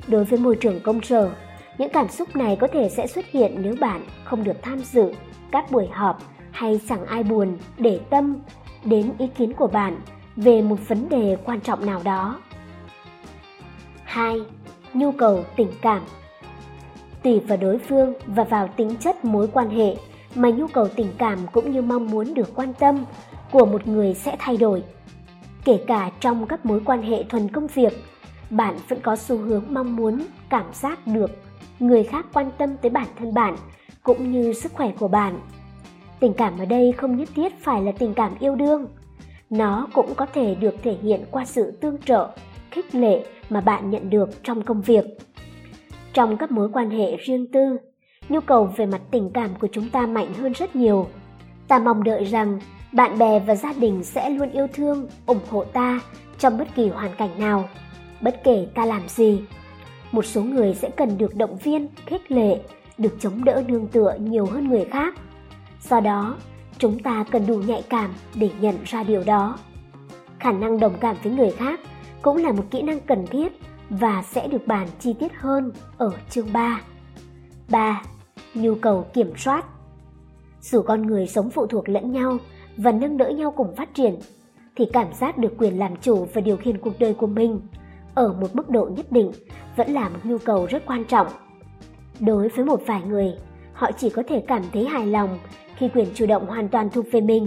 Đối với môi trường công sở, những cảm xúc này có thể sẽ xuất hiện nếu bạn không được tham dự các buổi họp hay chẳng ai buồn để tâm đến ý kiến của bạn về một vấn đề quan trọng nào đó. 2. Nhu cầu tình cảm Tùy vào đối phương và vào tính chất mối quan hệ mà nhu cầu tình cảm cũng như mong muốn được quan tâm của một người sẽ thay đổi. Kể cả trong các mối quan hệ thuần công việc bạn vẫn có xu hướng mong muốn cảm giác được người khác quan tâm tới bản thân bạn cũng như sức khỏe của bạn tình cảm ở đây không nhất thiết phải là tình cảm yêu đương nó cũng có thể được thể hiện qua sự tương trợ khích lệ mà bạn nhận được trong công việc. Trong các mối quan hệ riêng tư, nhu cầu về mặt tình cảm của chúng ta mạnh hơn rất nhiều. Ta mong đợi rằng bạn bè và gia đình sẽ luôn yêu thương, ủng hộ ta trong bất kỳ hoàn cảnh nào, bất kể ta làm gì. Một số người sẽ cần được động viên, khích lệ, được chống đỡ nương tựa nhiều hơn người khác. Do đó, chúng ta cần đủ nhạy cảm để nhận ra điều đó. Khả năng đồng cảm với người khác cũng là một kỹ năng cần thiết và sẽ được bàn chi tiết hơn ở chương 3. 3. Nhu cầu kiểm soát Dù con người sống phụ thuộc lẫn nhau và nâng đỡ nhau cùng phát triển, thì cảm giác được quyền làm chủ và điều khiển cuộc đời của mình ở một mức độ nhất định vẫn là một nhu cầu rất quan trọng. Đối với một vài người, họ chỉ có thể cảm thấy hài lòng khi quyền chủ động hoàn toàn thuộc về mình.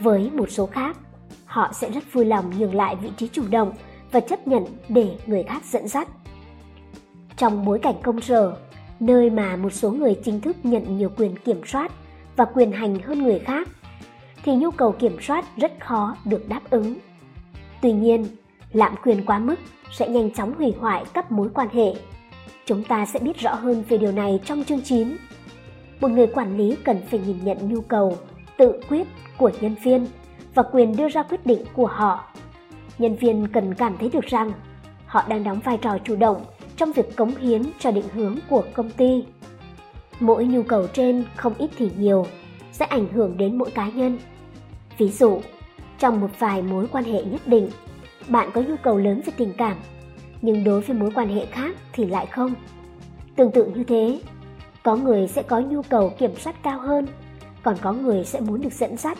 Với một số khác, họ sẽ rất vui lòng nhường lại vị trí chủ động và chấp nhận để người khác dẫn dắt. Trong bối cảnh công sở, nơi mà một số người chính thức nhận nhiều quyền kiểm soát và quyền hành hơn người khác, thì nhu cầu kiểm soát rất khó được đáp ứng. Tuy nhiên, lạm quyền quá mức sẽ nhanh chóng hủy hoại các mối quan hệ. Chúng ta sẽ biết rõ hơn về điều này trong chương 9. Một người quản lý cần phải nhìn nhận nhu cầu, tự quyết của nhân viên và quyền đưa ra quyết định của họ. Nhân viên cần cảm thấy được rằng họ đang đóng vai trò chủ động trong việc cống hiến cho định hướng của công ty. Mỗi nhu cầu trên không ít thì nhiều sẽ ảnh hưởng đến mỗi cá nhân. Ví dụ, trong một vài mối quan hệ nhất định, bạn có nhu cầu lớn về tình cảm, nhưng đối với mối quan hệ khác thì lại không. Tương tự như thế, có người sẽ có nhu cầu kiểm soát cao hơn, còn có người sẽ muốn được dẫn dắt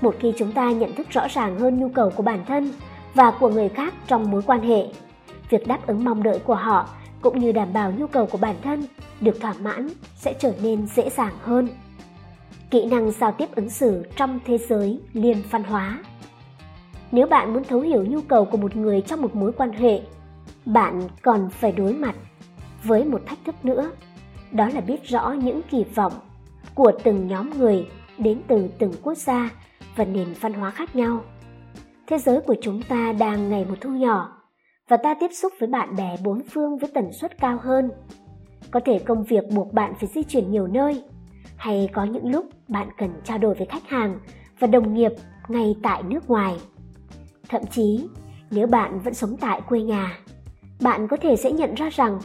một khi chúng ta nhận thức rõ ràng hơn nhu cầu của bản thân và của người khác trong mối quan hệ việc đáp ứng mong đợi của họ, cũng như đảm bảo nhu cầu của bản thân, được thỏa mãn, sẽ trở nên dễ dàng hơn. Kỹ năng giao tiếp ứng xử trong thế giới liên văn hóa. Nếu bạn muốn thấu hiểu nhu cầu của một người trong một mối quan hệ, bạn còn phải đối mặt với một thách thức nữa. Đó là biết rõ những kỳ vọng của từng nhóm người đến từ từng quốc gia và nền văn hóa khác nhau. Thế giới của chúng ta đang ngày một thu nhỏ và ta tiếp xúc với bạn bè bốn phương với tần suất cao hơn. Có thể công việc buộc bạn phải di chuyển nhiều nơi, hay có những lúc bạn cần trao đổi với khách hàng và đồng nghiệp ngay tại nước ngoài. Thậm chí, nếu bạn vẫn sống tại quê nhà, bạn có thể sẽ nhận ra rằng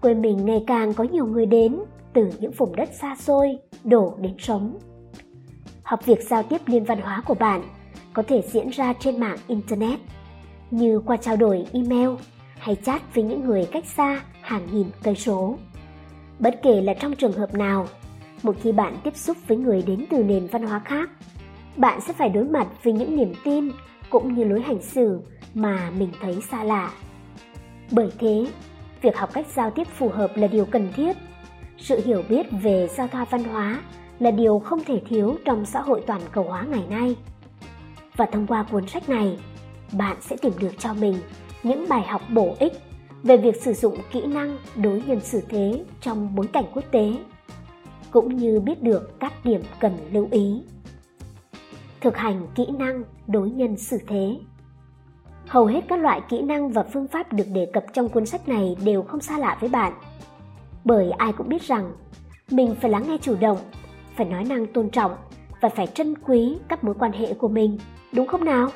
quê mình ngày càng có nhiều người đến từ những vùng đất xa xôi đổ đến sống học việc giao tiếp liên văn hóa của bạn có thể diễn ra trên mạng internet như qua trao đổi email hay chat với những người cách xa hàng nghìn cây số. Bất kể là trong trường hợp nào một khi bạn tiếp xúc với người đến từ nền văn hóa khác bạn sẽ phải đối mặt với những niềm tin cũng như lối hành xử mà mình thấy xa lạ. Bởi thế việc học cách giao tiếp phù hợp là điều cần thiết. Sự hiểu biết về giao thoa văn hóa là điều không thể thiếu trong xã hội toàn cầu hóa ngày nay. Và thông qua cuốn sách này, bạn sẽ tìm được cho mình những bài học bổ ích về việc sử dụng kỹ năng đối nhân xử thế trong bối cảnh quốc tế, cũng như biết được các điểm cần lưu ý. Thực hành kỹ năng đối nhân xử thế Hầu hết các loại kỹ năng và phương pháp được đề cập trong cuốn sách này đều không xa lạ với bạn. Bởi ai cũng biết rằng mình phải lắng nghe chủ động phải nói năng tôn trọng và phải trân quý các mối quan hệ của mình, đúng không nào?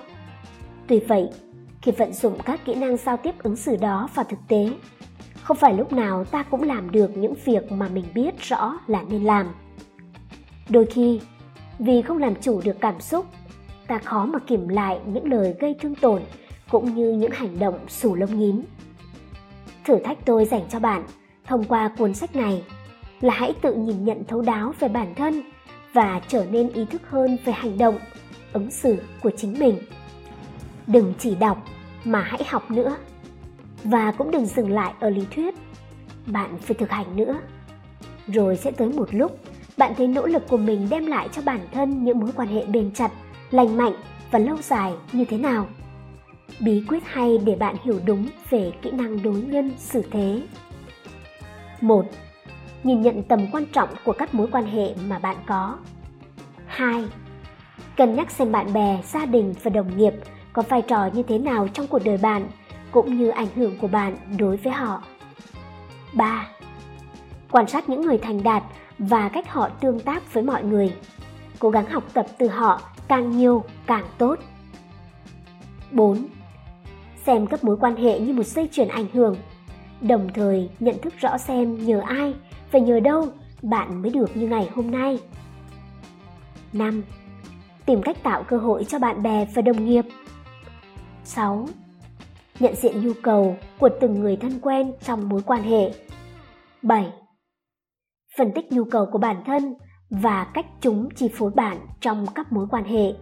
Tuy vậy, khi vận dụng các kỹ năng giao tiếp ứng xử đó vào thực tế, không phải lúc nào ta cũng làm được những việc mà mình biết rõ là nên làm. Đôi khi, vì không làm chủ được cảm xúc, ta khó mà kiểm lại những lời gây thương tổn cũng như những hành động sù lông nhím. Thử thách tôi dành cho bạn thông qua cuốn sách này là hãy tự nhìn nhận thấu đáo về bản thân và trở nên ý thức hơn về hành động ứng xử của chính mình đừng chỉ đọc mà hãy học nữa và cũng đừng dừng lại ở lý thuyết bạn phải thực hành nữa rồi sẽ tới một lúc bạn thấy nỗ lực của mình đem lại cho bản thân những mối quan hệ bền chặt lành mạnh và lâu dài như thế nào bí quyết hay để bạn hiểu đúng về kỹ năng đối nhân xử thế một nhìn nhận tầm quan trọng của các mối quan hệ mà bạn có. 2. Cân nhắc xem bạn bè, gia đình và đồng nghiệp có vai trò như thế nào trong cuộc đời bạn cũng như ảnh hưởng của bạn đối với họ. 3. Quan sát những người thành đạt và cách họ tương tác với mọi người. Cố gắng học tập từ họ càng nhiều càng tốt. 4. Xem các mối quan hệ như một dây chuyền ảnh hưởng, đồng thời nhận thức rõ xem nhờ ai và nhờ đâu bạn mới được như ngày hôm nay. 5. Tìm cách tạo cơ hội cho bạn bè và đồng nghiệp. 6. Nhận diện nhu cầu của từng người thân quen trong mối quan hệ. 7. Phân tích nhu cầu của bản thân và cách chúng chi phối bạn trong các mối quan hệ.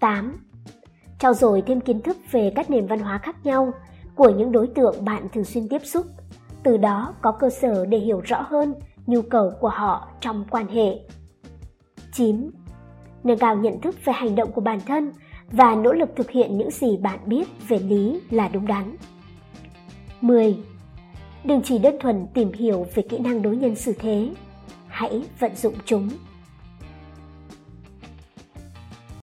8. Trao dồi thêm kiến thức về các nền văn hóa khác nhau của những đối tượng bạn thường xuyên tiếp xúc, từ đó có cơ sở để hiểu rõ hơn nhu cầu của họ trong quan hệ. 9. Nâng cao nhận thức về hành động của bản thân và nỗ lực thực hiện những gì bạn biết về lý là đúng đắn. 10. Đừng chỉ đơn thuần tìm hiểu về kỹ năng đối nhân xử thế, hãy vận dụng chúng